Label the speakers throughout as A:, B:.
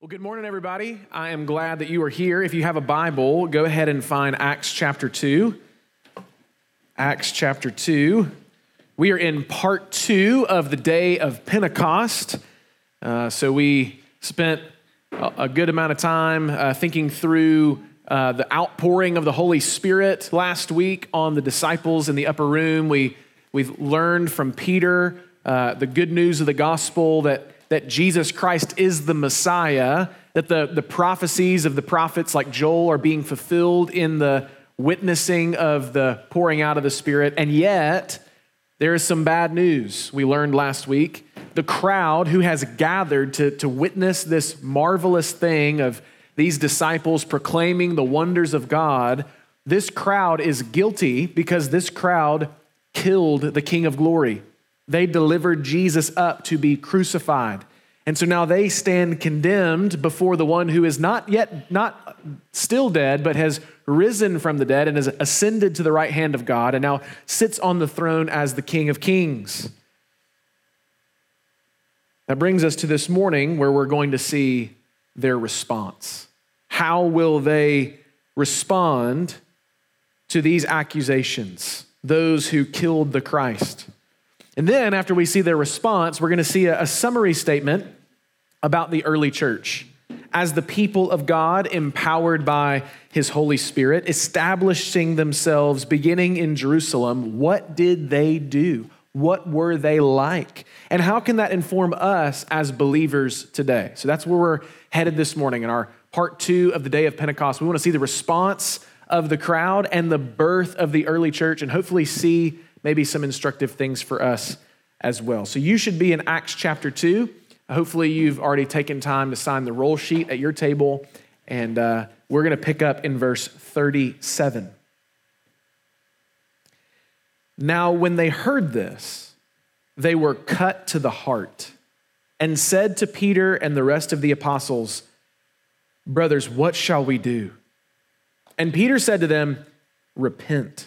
A: Well, good morning, everybody. I am glad that you are here. If you have a Bible, go ahead and find Acts chapter 2. Acts chapter 2. We are in part two of the day of Pentecost. Uh, so we spent a good amount of time uh, thinking through uh, the outpouring of the Holy Spirit last week on the disciples in the upper room. We, we've learned from Peter uh, the good news of the gospel that that Jesus Christ is the Messiah, that the, the prophecies of the prophets like Joel are being fulfilled in the witnessing of the pouring out of the Spirit. And yet, there is some bad news we learned last week. The crowd who has gathered to, to witness this marvelous thing of these disciples proclaiming the wonders of God, this crowd is guilty because this crowd killed the King of Glory. They delivered Jesus up to be crucified. And so now they stand condemned before the one who is not yet, not still dead, but has risen from the dead and has ascended to the right hand of God and now sits on the throne as the King of Kings. That brings us to this morning where we're going to see their response. How will they respond to these accusations, those who killed the Christ? And then, after we see their response, we're going to see a, a summary statement about the early church as the people of God, empowered by his Holy Spirit, establishing themselves beginning in Jerusalem. What did they do? What were they like? And how can that inform us as believers today? So that's where we're headed this morning in our part two of the day of Pentecost. We want to see the response of the crowd and the birth of the early church and hopefully see maybe some instructive things for us as well. So you should be in Acts chapter 2. Hopefully, you've already taken time to sign the roll sheet at your table, and uh, we're going to pick up in verse 37. Now, when they heard this, they were cut to the heart and said to Peter and the rest of the apostles, Brothers, what shall we do? And Peter said to them, Repent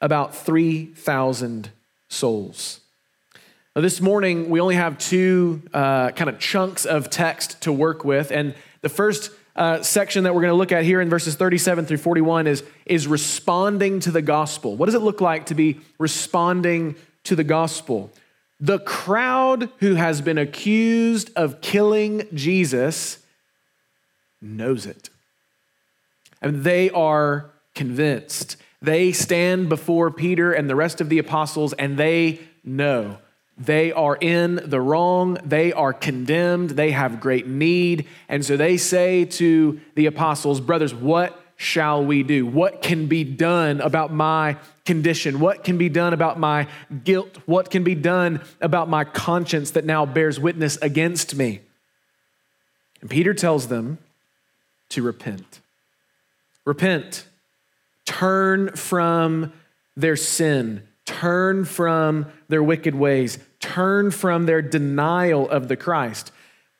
A: about 3,000 souls. Now, this morning, we only have two uh, kind of chunks of text to work with. And the first uh, section that we're going to look at here in verses 37 through 41 is, is responding to the gospel. What does it look like to be responding to the gospel? The crowd who has been accused of killing Jesus knows it. And they are convinced. They stand before Peter and the rest of the apostles and they know they are in the wrong. They are condemned. They have great need. And so they say to the apostles, Brothers, what shall we do? What can be done about my condition? What can be done about my guilt? What can be done about my conscience that now bears witness against me? And Peter tells them to repent. Repent. Turn from their sin, turn from their wicked ways, turn from their denial of the Christ.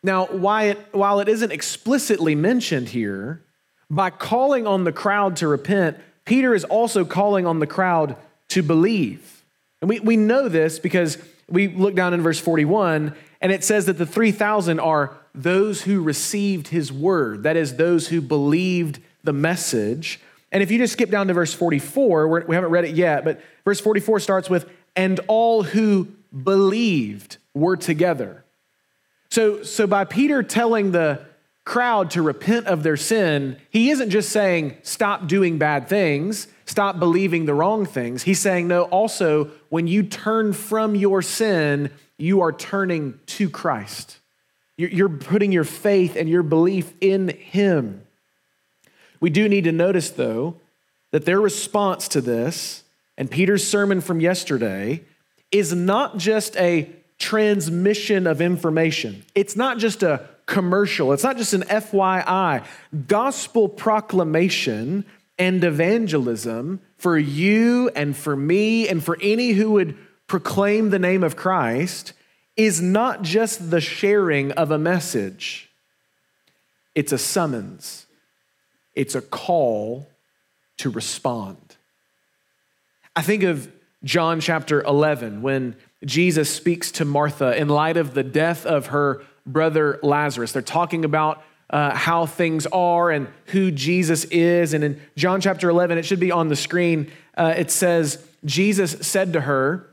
A: Now, it, while it isn't explicitly mentioned here, by calling on the crowd to repent, Peter is also calling on the crowd to believe. And we, we know this because we look down in verse 41, and it says that the 3,000 are those who received his word, that is, those who believed the message. And if you just skip down to verse 44, we haven't read it yet, but verse 44 starts with, and all who believed were together. So, so by Peter telling the crowd to repent of their sin, he isn't just saying, stop doing bad things, stop believing the wrong things. He's saying, no, also, when you turn from your sin, you are turning to Christ. You're putting your faith and your belief in Him. We do need to notice, though, that their response to this and Peter's sermon from yesterday is not just a transmission of information. It's not just a commercial, it's not just an FYI. Gospel proclamation and evangelism for you and for me and for any who would proclaim the name of Christ is not just the sharing of a message, it's a summons, it's a call to respond. I think of John chapter 11 when Jesus speaks to Martha in light of the death of her brother Lazarus. They're talking about uh, how things are and who Jesus is. And in John chapter 11, it should be on the screen, uh, it says, Jesus said to her,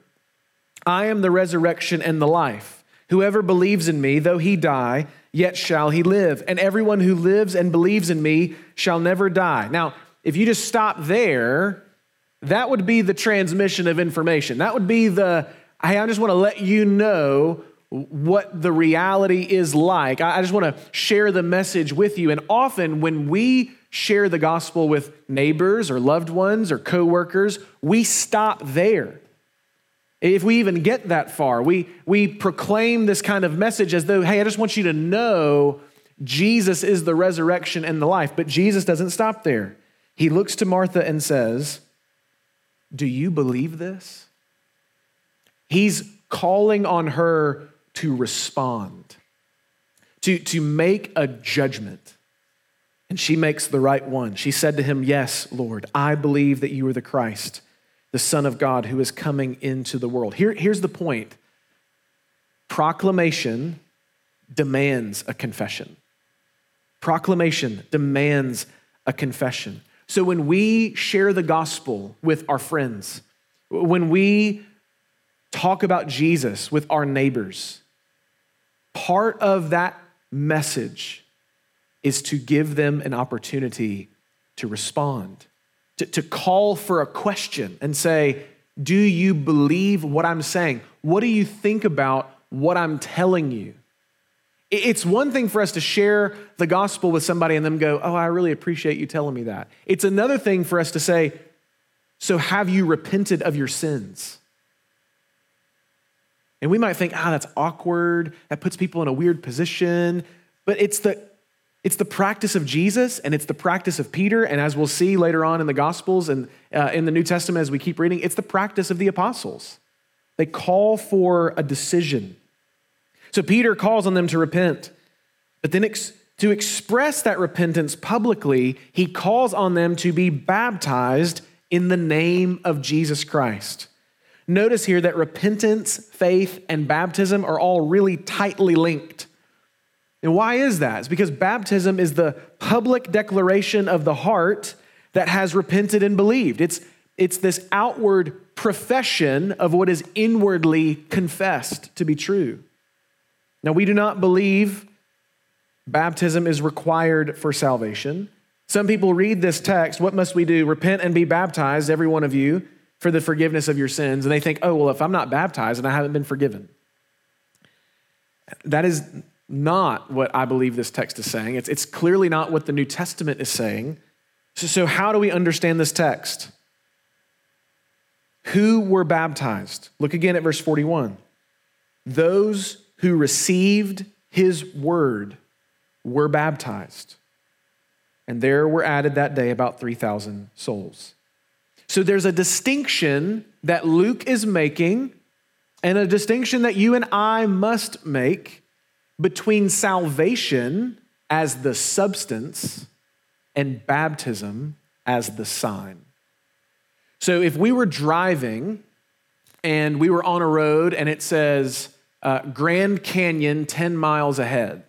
A: I am the resurrection and the life. Whoever believes in me, though he die, yet shall he live. And everyone who lives and believes in me shall never die. Now, if you just stop there, that would be the transmission of information. That would be the, hey, I just want to let you know what the reality is like. I just want to share the message with you. And often when we share the gospel with neighbors or loved ones or coworkers, we stop there. If we even get that far, we, we proclaim this kind of message as though, hey, I just want you to know Jesus is the resurrection and the life. But Jesus doesn't stop there. He looks to Martha and says, Do you believe this? He's calling on her to respond, to, to make a judgment. And she makes the right one. She said to him, Yes, Lord, I believe that you are the Christ, the Son of God who is coming into the world. Here, here's the point proclamation demands a confession. Proclamation demands a confession. So when we share the gospel with our friends, when we talk about Jesus with our neighbors, Part of that message is to give them an opportunity to respond, to, to call for a question and say, Do you believe what I'm saying? What do you think about what I'm telling you? It's one thing for us to share the gospel with somebody and them go, Oh, I really appreciate you telling me that. It's another thing for us to say, So have you repented of your sins? And we might think, ah, that's awkward. That puts people in a weird position. But it's the, it's the practice of Jesus and it's the practice of Peter. And as we'll see later on in the Gospels and uh, in the New Testament as we keep reading, it's the practice of the apostles. They call for a decision. So Peter calls on them to repent. But then ex- to express that repentance publicly, he calls on them to be baptized in the name of Jesus Christ. Notice here that repentance, faith, and baptism are all really tightly linked. And why is that? It's because baptism is the public declaration of the heart that has repented and believed. It's, it's this outward profession of what is inwardly confessed to be true. Now, we do not believe baptism is required for salvation. Some people read this text, what must we do? Repent and be baptized, every one of you, for the forgiveness of your sins, and they think, oh, well, if I'm not baptized and I haven't been forgiven. That is not what I believe this text is saying. It's, it's clearly not what the New Testament is saying. So, so, how do we understand this text? Who were baptized? Look again at verse 41. Those who received his word were baptized. And there were added that day about 3,000 souls. So there's a distinction that Luke is making and a distinction that you and I must make between salvation as the substance and baptism as the sign. So if we were driving and we were on a road and it says uh, Grand Canyon 10 miles ahead,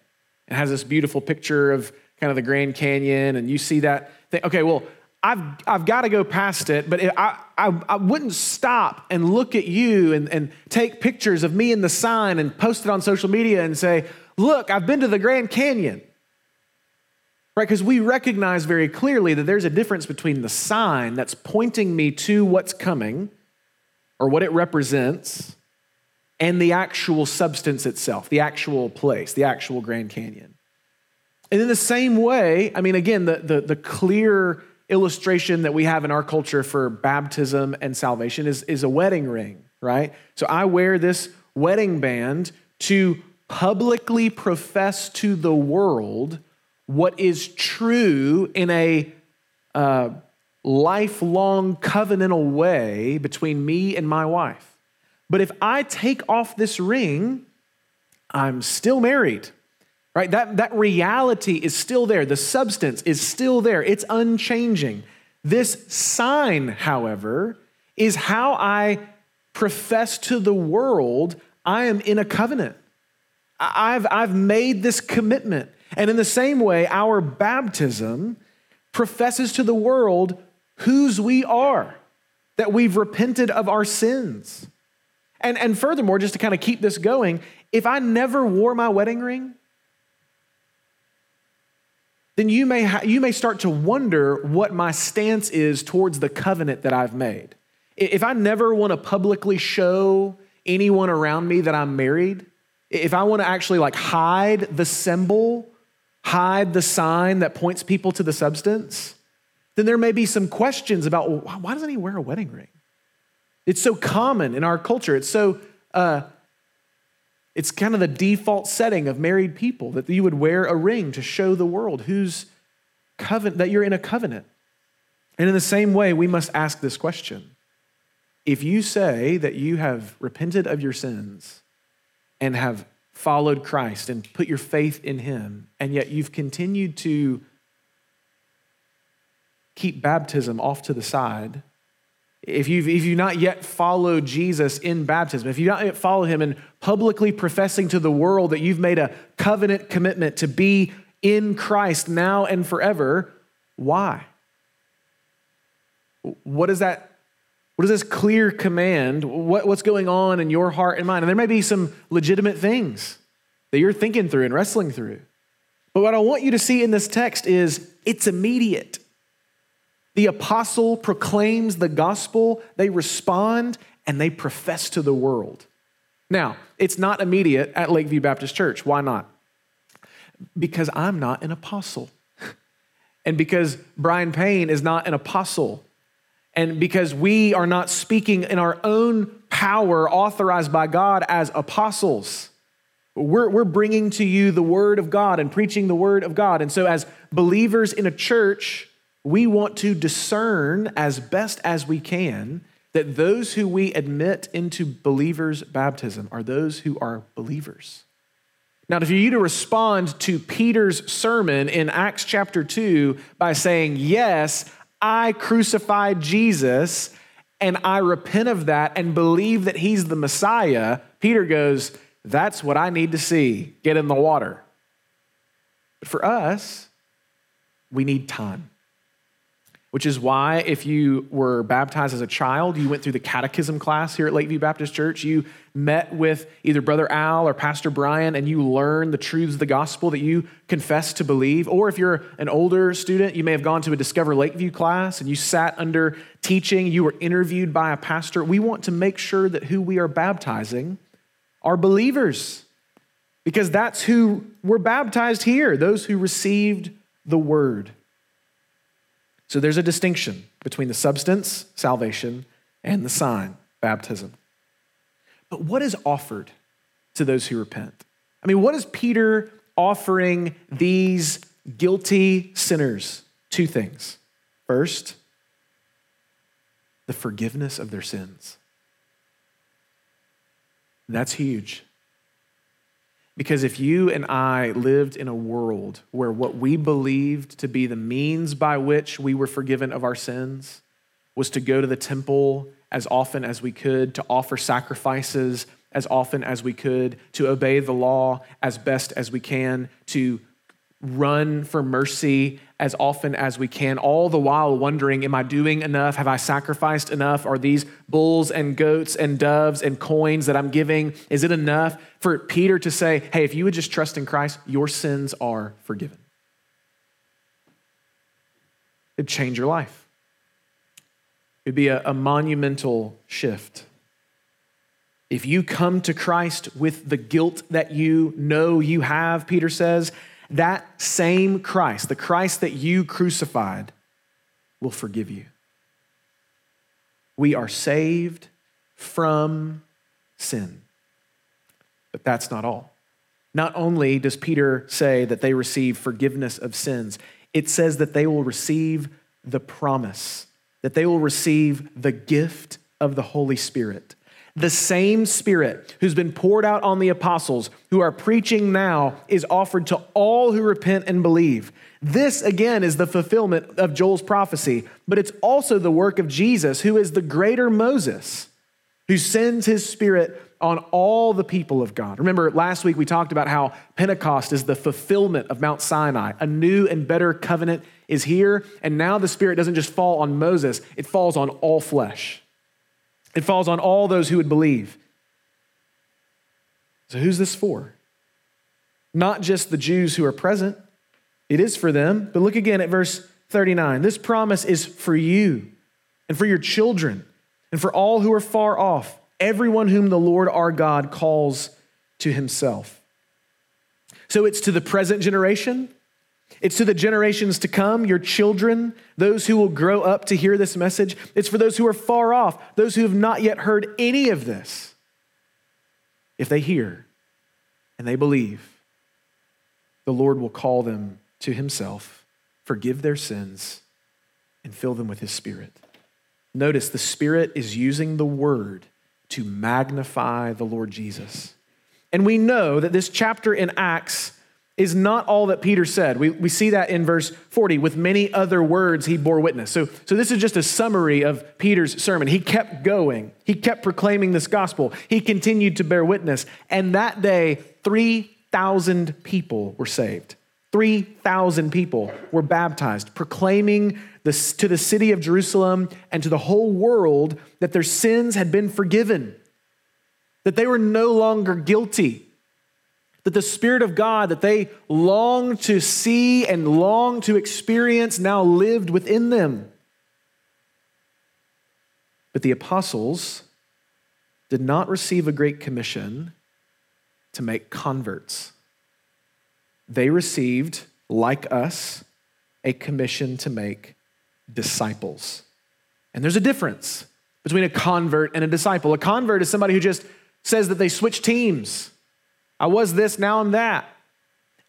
A: it has this beautiful picture of kind of the Grand Canyon, and you see that thing. Okay, well, I've, I've got to go past it, but I, I, I wouldn't stop and look at you and, and take pictures of me and the sign and post it on social media and say, Look, I've been to the Grand Canyon. Right? Because we recognize very clearly that there's a difference between the sign that's pointing me to what's coming or what it represents and the actual substance itself, the actual place, the actual Grand Canyon. And in the same way, I mean, again, the, the, the clear illustration that we have in our culture for baptism and salvation is, is a wedding ring, right? So I wear this wedding band to publicly profess to the world what is true in a uh, lifelong covenantal way between me and my wife. But if I take off this ring, I'm still married. Right? That, that reality is still there. The substance is still there. It's unchanging. This sign, however, is how I profess to the world I am in a covenant. I've, I've made this commitment. And in the same way, our baptism professes to the world whose we are, that we've repented of our sins. And, and furthermore, just to kind of keep this going, if I never wore my wedding ring, then you may, ha- you may start to wonder what my stance is towards the covenant that I've made. If I never want to publicly show anyone around me that I'm married, if I want to actually like hide the symbol, hide the sign that points people to the substance, then there may be some questions about well, why doesn't he wear a wedding ring? It's so common in our culture. It's so, uh, it's kind of the default setting of married people that you would wear a ring to show the world who's covenant, that you're in a covenant. And in the same way, we must ask this question if you say that you have repented of your sins and have followed Christ and put your faith in Him, and yet you've continued to keep baptism off to the side, if you've, if you've not yet followed Jesus in baptism, if you've not yet followed Him in publicly professing to the world that you've made a covenant commitment to be in Christ now and forever, why? What does that what is this clear command? What, what's going on in your heart and mind? And there may be some legitimate things that you're thinking through and wrestling through. But what I want you to see in this text is it's immediate. The apostle proclaims the gospel, they respond, and they profess to the world. Now, it's not immediate at Lakeview Baptist Church. Why not? Because I'm not an apostle. and because Brian Payne is not an apostle. And because we are not speaking in our own power authorized by God as apostles, we're, we're bringing to you the word of God and preaching the word of God. And so, as believers in a church, we want to discern as best as we can that those who we admit into believers' baptism are those who are believers. Now, for you to respond to Peter's sermon in Acts chapter 2 by saying, Yes, I crucified Jesus and I repent of that and believe that he's the Messiah, Peter goes, That's what I need to see. Get in the water. But for us, we need time which is why if you were baptized as a child, you went through the catechism class here at Lakeview Baptist Church, you met with either Brother Al or Pastor Brian, and you learned the truths of the gospel that you confess to believe. Or if you're an older student, you may have gone to a Discover Lakeview class and you sat under teaching, you were interviewed by a pastor. We want to make sure that who we are baptizing are believers, because that's who were baptized here, those who received the word. So there's a distinction between the substance, salvation, and the sign, baptism. But what is offered to those who repent? I mean, what is Peter offering these guilty sinners? Two things. First, the forgiveness of their sins. That's huge. Because if you and I lived in a world where what we believed to be the means by which we were forgiven of our sins was to go to the temple as often as we could, to offer sacrifices as often as we could, to obey the law as best as we can, to run for mercy as often as we can, all the while wondering, Am I doing enough? Have I sacrificed enough? Are these bulls and goats and doves and coins that I'm giving? Is it enough for Peter to say, Hey, if you would just trust in Christ, your sins are forgiven? It'd change your life. It'd be a, a monumental shift. If you come to Christ with the guilt that you know you have, Peter says, that same Christ, the Christ that you crucified, will forgive you. We are saved from sin. But that's not all. Not only does Peter say that they receive forgiveness of sins, it says that they will receive the promise, that they will receive the gift of the Holy Spirit. The same Spirit who's been poured out on the apostles who are preaching now is offered to all who repent and believe. This, again, is the fulfillment of Joel's prophecy, but it's also the work of Jesus, who is the greater Moses, who sends his Spirit on all the people of God. Remember, last week we talked about how Pentecost is the fulfillment of Mount Sinai. A new and better covenant is here, and now the Spirit doesn't just fall on Moses, it falls on all flesh. It falls on all those who would believe. So, who's this for? Not just the Jews who are present, it is for them. But look again at verse 39. This promise is for you and for your children and for all who are far off, everyone whom the Lord our God calls to himself. So, it's to the present generation it's to the generations to come, your children, those who will grow up to hear this message. It's for those who are far off, those who have not yet heard any of this. If they hear and they believe, the Lord will call them to himself, forgive their sins, and fill them with his spirit. Notice the Spirit is using the word to magnify the Lord Jesus. And we know that this chapter in Acts is not all that Peter said. We, we see that in verse 40. With many other words, he bore witness. So, so this is just a summary of Peter's sermon. He kept going, he kept proclaiming this gospel, he continued to bear witness. And that day, 3,000 people were saved. 3,000 people were baptized, proclaiming this, to the city of Jerusalem and to the whole world that their sins had been forgiven, that they were no longer guilty that the Spirit of God that they longed to see and longed to experience now lived within them. But the apostles did not receive a great commission to make converts. They received, like us, a commission to make disciples. And there's a difference between a convert and a disciple. A convert is somebody who just says that they switch teams I was this, now I'm that.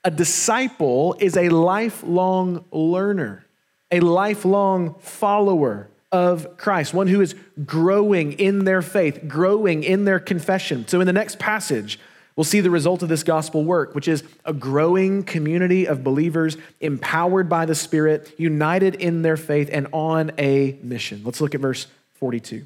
A: A disciple is a lifelong learner, a lifelong follower of Christ, one who is growing in their faith, growing in their confession. So, in the next passage, we'll see the result of this gospel work, which is a growing community of believers empowered by the Spirit, united in their faith, and on a mission. Let's look at verse 42.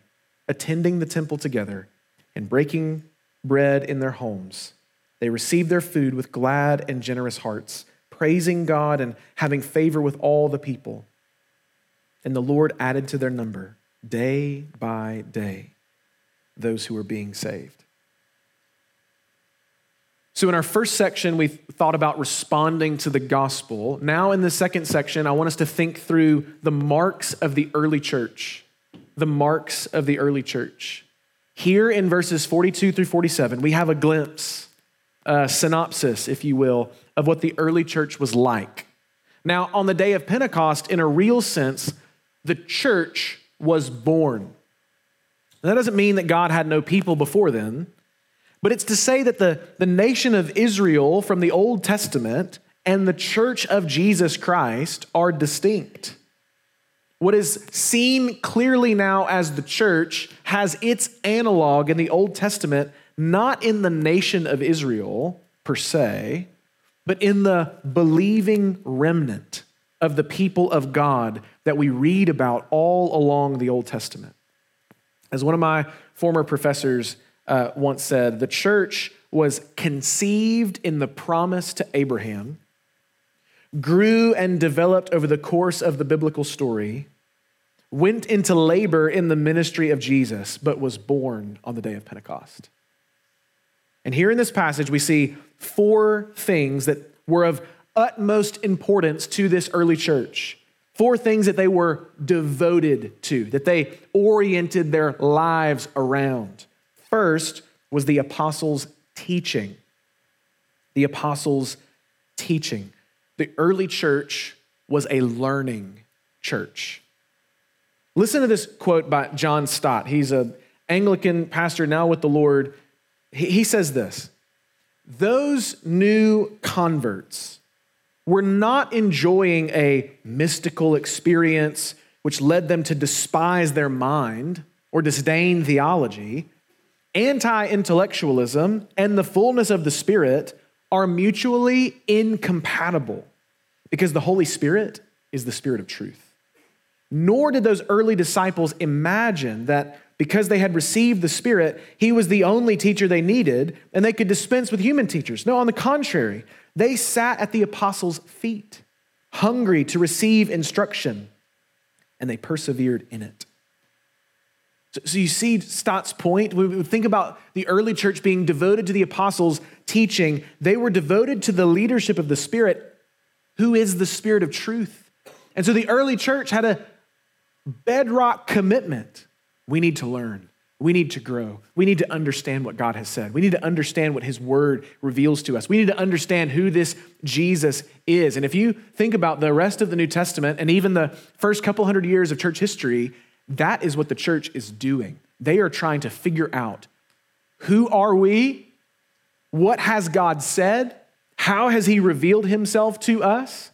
A: attending the temple together and breaking bread in their homes. They received their food with glad and generous hearts, praising God and having favor with all the people. And the Lord added to their number day by day those who were being saved. So, in our first section, we thought about responding to the gospel. Now, in the second section, I want us to think through the marks of the early church the marks of the early church. Here in verses 42 through 47, we have a glimpse, a synopsis, if you will, of what the early church was like. Now, on the day of Pentecost, in a real sense, the church was born. that doesn't mean that God had no people before then, but it's to say that the, the nation of Israel from the Old Testament and the church of Jesus Christ are distinct. What is seen clearly now as the church has its analog in the Old Testament, not in the nation of Israel per se, but in the believing remnant of the people of God that we read about all along the Old Testament. As one of my former professors uh, once said, the church was conceived in the promise to Abraham, grew and developed over the course of the biblical story, went into labor in the ministry of Jesus, but was born on the day of Pentecost. And here in this passage, we see four things that were of utmost importance to this early church. Four things that they were devoted to, that they oriented their lives around. First was the apostles' teaching. The apostles' teaching. The early church was a learning church. Listen to this quote by John Stott. He's an Anglican pastor now with the Lord. He says this Those new converts were not enjoying a mystical experience which led them to despise their mind or disdain theology. Anti intellectualism and the fullness of the Spirit are mutually incompatible because the Holy Spirit is the Spirit of truth. Nor did those early disciples imagine that because they had received the Spirit, He was the only teacher they needed and they could dispense with human teachers. No, on the contrary, they sat at the apostles' feet, hungry to receive instruction, and they persevered in it. So, you see Stott's point. We think about the early church being devoted to the apostles' teaching. They were devoted to the leadership of the Spirit, who is the Spirit of truth. And so the early church had a bedrock commitment. We need to learn. We need to grow. We need to understand what God has said. We need to understand what His Word reveals to us. We need to understand who this Jesus is. And if you think about the rest of the New Testament and even the first couple hundred years of church history, that is what the church is doing. They are trying to figure out who are we? What has God said? How has He revealed Himself to us?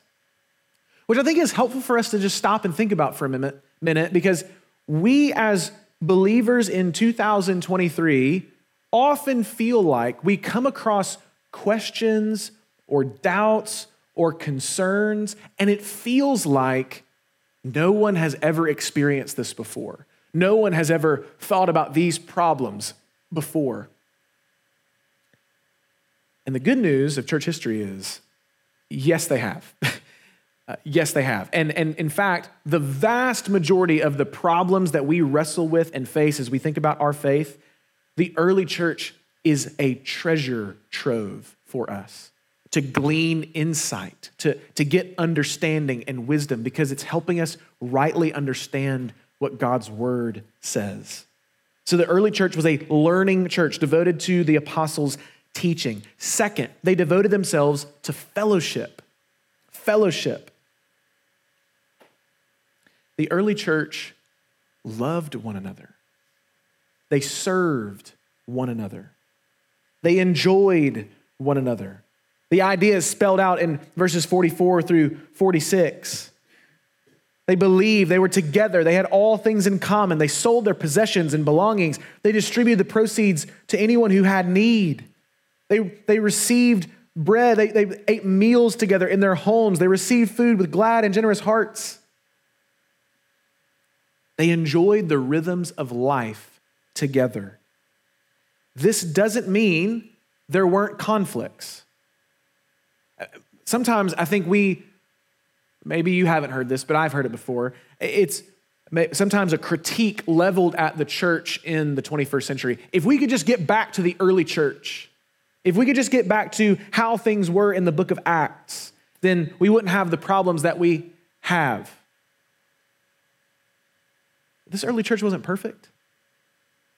A: Which I think is helpful for us to just stop and think about for a minute, minute because we as believers in 2023 often feel like we come across questions or doubts or concerns, and it feels like no one has ever experienced this before. No one has ever thought about these problems before. And the good news of church history is yes, they have. Uh, yes, they have. And, and in fact, the vast majority of the problems that we wrestle with and face as we think about our faith, the early church is a treasure trove for us to glean insight, to, to get understanding and wisdom, because it's helping us rightly understand what God's word says. So the early church was a learning church devoted to the apostles' teaching. Second, they devoted themselves to fellowship. Fellowship. The early church loved one another, they served one another, they enjoyed one another. The idea is spelled out in verses 44 through 46. They believed, they were together, they had all things in common. They sold their possessions and belongings, they distributed the proceeds to anyone who had need. They, they received bread, they, they ate meals together in their homes, they received food with glad and generous hearts. They enjoyed the rhythms of life together. This doesn't mean there weren't conflicts. Sometimes I think we, maybe you haven't heard this, but I've heard it before. It's sometimes a critique leveled at the church in the 21st century. If we could just get back to the early church, if we could just get back to how things were in the book of Acts, then we wouldn't have the problems that we have. This early church wasn't perfect.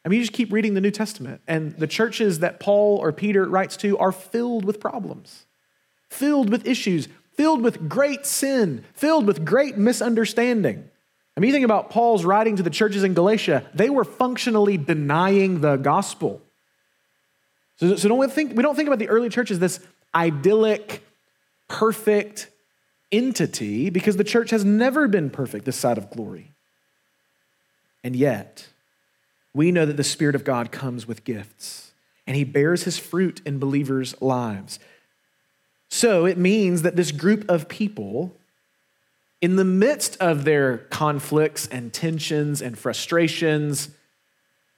A: I mean, you just keep reading the New Testament, and the churches that Paul or Peter writes to are filled with problems, filled with issues, filled with great sin, filled with great misunderstanding. I mean, you think about Paul's writing to the churches in Galatia, they were functionally denying the gospel. So, so don't we, think, we don't think about the early church as this idyllic, perfect entity because the church has never been perfect this side of glory. And yet, we know that the Spirit of God comes with gifts and he bears his fruit in believers' lives. So it means that this group of people, in the midst of their conflicts and tensions and frustrations,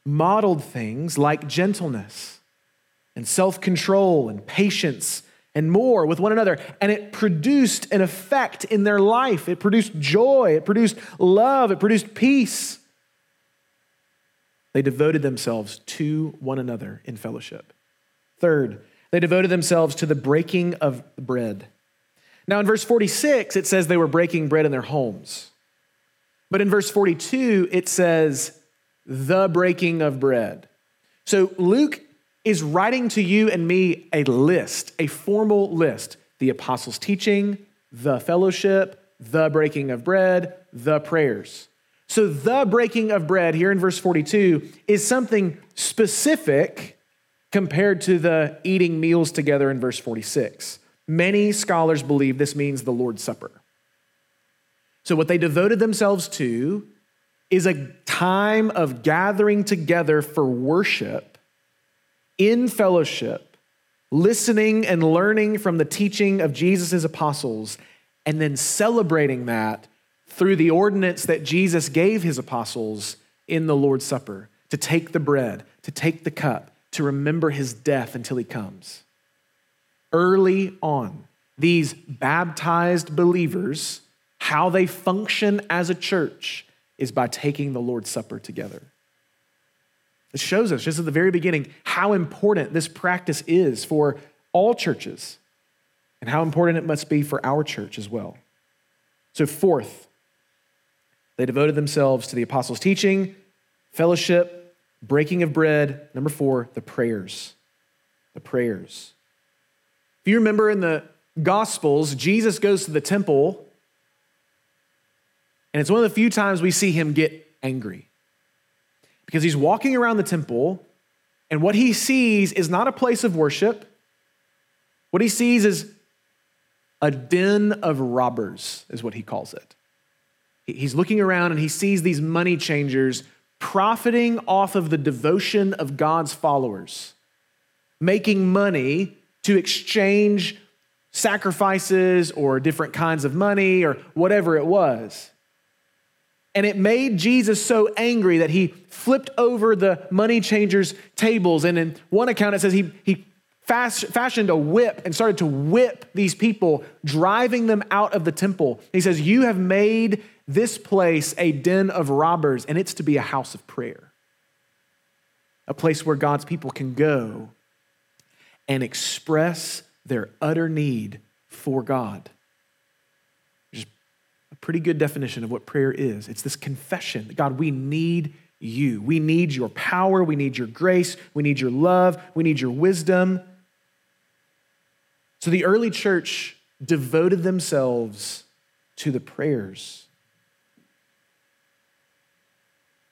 A: modeled things like gentleness and self control and patience and more with one another. And it produced an effect in their life. It produced joy, it produced love, it produced peace. They devoted themselves to one another in fellowship. Third, they devoted themselves to the breaking of bread. Now, in verse 46, it says they were breaking bread in their homes. But in verse 42, it says the breaking of bread. So Luke is writing to you and me a list, a formal list the apostles' teaching, the fellowship, the breaking of bread, the prayers. So, the breaking of bread here in verse 42 is something specific compared to the eating meals together in verse 46. Many scholars believe this means the Lord's Supper. So, what they devoted themselves to is a time of gathering together for worship in fellowship, listening and learning from the teaching of Jesus' apostles, and then celebrating that through the ordinance that Jesus gave his apostles in the Lord's Supper to take the bread, to take the cup, to remember his death until he comes. Early on, these baptized believers, how they function as a church is by taking the Lord's Supper together. It shows us, just at the very beginning, how important this practice is for all churches and how important it must be for our church as well. So, fourth, they devoted themselves to the apostles' teaching, fellowship, breaking of bread. Number four, the prayers. The prayers. If you remember in the Gospels, Jesus goes to the temple, and it's one of the few times we see him get angry. Because he's walking around the temple, and what he sees is not a place of worship. What he sees is a den of robbers, is what he calls it. He's looking around and he sees these money changers profiting off of the devotion of God's followers, making money to exchange sacrifices or different kinds of money or whatever it was. And it made Jesus so angry that he flipped over the money changers' tables. And in one account, it says he, he fast, fashioned a whip and started to whip these people, driving them out of the temple. He says, You have made this place a den of robbers, and it's to be a house of prayer, a place where God's people can go and express their utter need for God. Just a pretty good definition of what prayer is. It's this confession that God, we need you. We need your power. We need your grace. We need your love. We need your wisdom. So the early church devoted themselves to the prayers.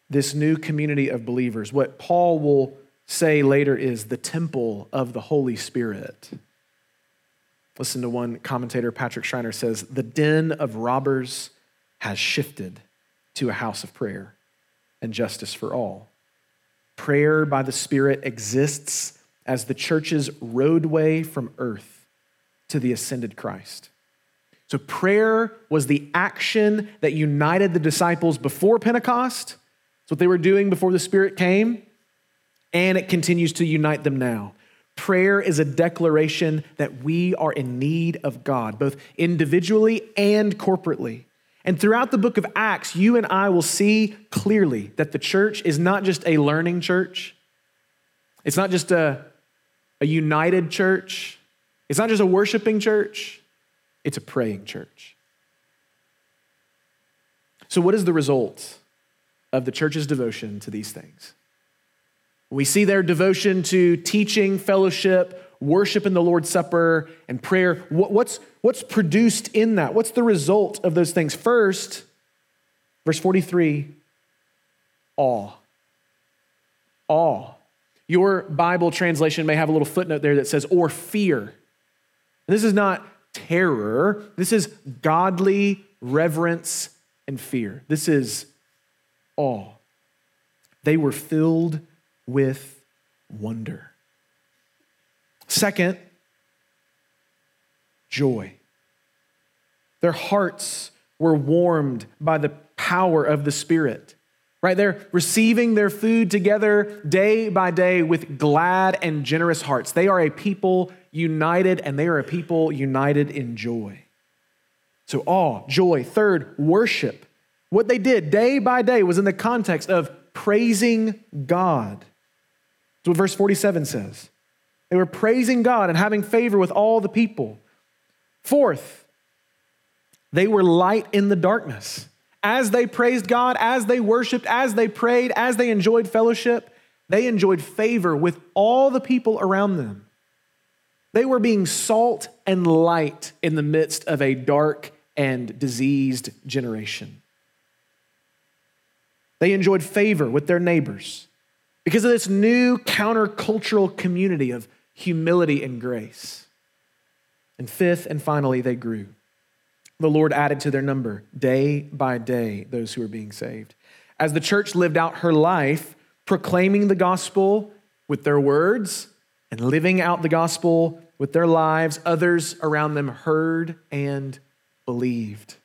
A: This new community of believers, what Paul will say later is the temple of the Holy Spirit. Listen to one commentator, Patrick Schreiner says, The den of robbers has shifted to a house of prayer and justice for all. Prayer by the Spirit exists as the church's roadway from earth to the ascended Christ. So, prayer was the action that united the disciples before Pentecost. It's what they were doing before the Spirit came, and it continues to unite them now. Prayer is a declaration that we are in need of God, both individually and corporately. And throughout the book of Acts, you and I will see clearly that the church is not just a learning church, it's not just a, a united church, it's not just a worshiping church, it's a praying church. So, what is the result of the church's devotion to these things? We see their devotion to teaching, fellowship, worship in the Lord's Supper, and prayer. What's, what's produced in that? What's the result of those things? First, verse 43 awe. Awe. Your Bible translation may have a little footnote there that says, or fear. This is not terror, this is godly reverence and fear. This is awe. They were filled with wonder. Second, joy. Their hearts were warmed by the power of the Spirit. Right? They're receiving their food together day by day with glad and generous hearts. They are a people united, and they are a people united in joy. So, awe, joy. Third, worship. What they did day by day was in the context of praising God. That's what verse 47 says. They were praising God and having favor with all the people. Fourth, they were light in the darkness. As they praised God, as they worshiped, as they prayed, as they enjoyed fellowship, they enjoyed favor with all the people around them. They were being salt and light in the midst of a dark and diseased generation. They enjoyed favor with their neighbors because of this new countercultural community of humility and grace. And fifth and finally, they grew. The Lord added to their number day by day those who were being saved. As the church lived out her life, proclaiming the gospel with their words and living out the gospel with their lives, others around them heard and believed.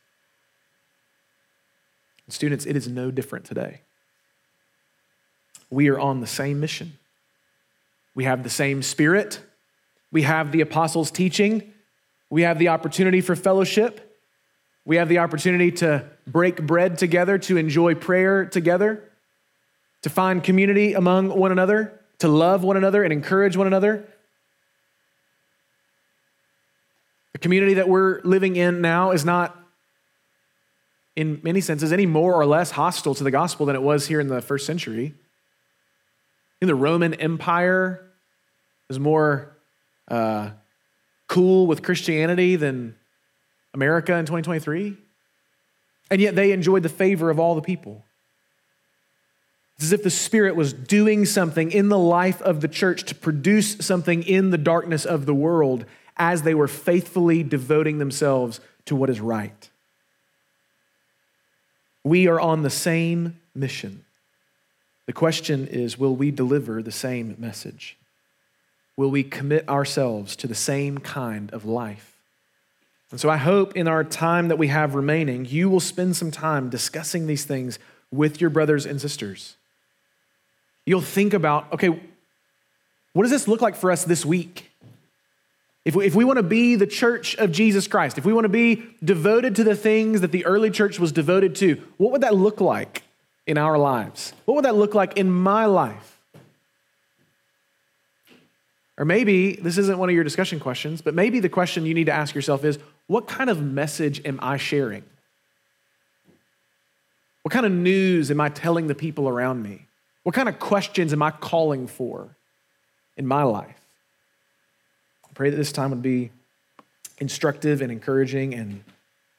A: Students, it is no different today. We are on the same mission. We have the same spirit. We have the apostles' teaching. We have the opportunity for fellowship. We have the opportunity to break bread together, to enjoy prayer together, to find community among one another, to love one another and encourage one another. The community that we're living in now is not, in many senses, any more or less hostile to the gospel than it was here in the first century. In the Roman Empire was more uh, cool with Christianity than America in 2023. And yet they enjoyed the favor of all the people. It's as if the Spirit was doing something in the life of the church to produce something in the darkness of the world as they were faithfully devoting themselves to what is right. We are on the same mission. The question is will we deliver the same message? Will we commit ourselves to the same kind of life? And so I hope in our time that we have remaining, you will spend some time discussing these things with your brothers and sisters. You'll think about, okay, what does this look like for us this week? If we, if we want to be the church of Jesus Christ, if we want to be devoted to the things that the early church was devoted to, what would that look like in our lives? What would that look like in my life? Or maybe this isn't one of your discussion questions, but maybe the question you need to ask yourself is what kind of message am I sharing? What kind of news am I telling the people around me? What kind of questions am I calling for in my life? Pray that this time would be instructive and encouraging and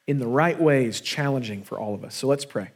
A: in the right ways challenging for all of us. So let's pray.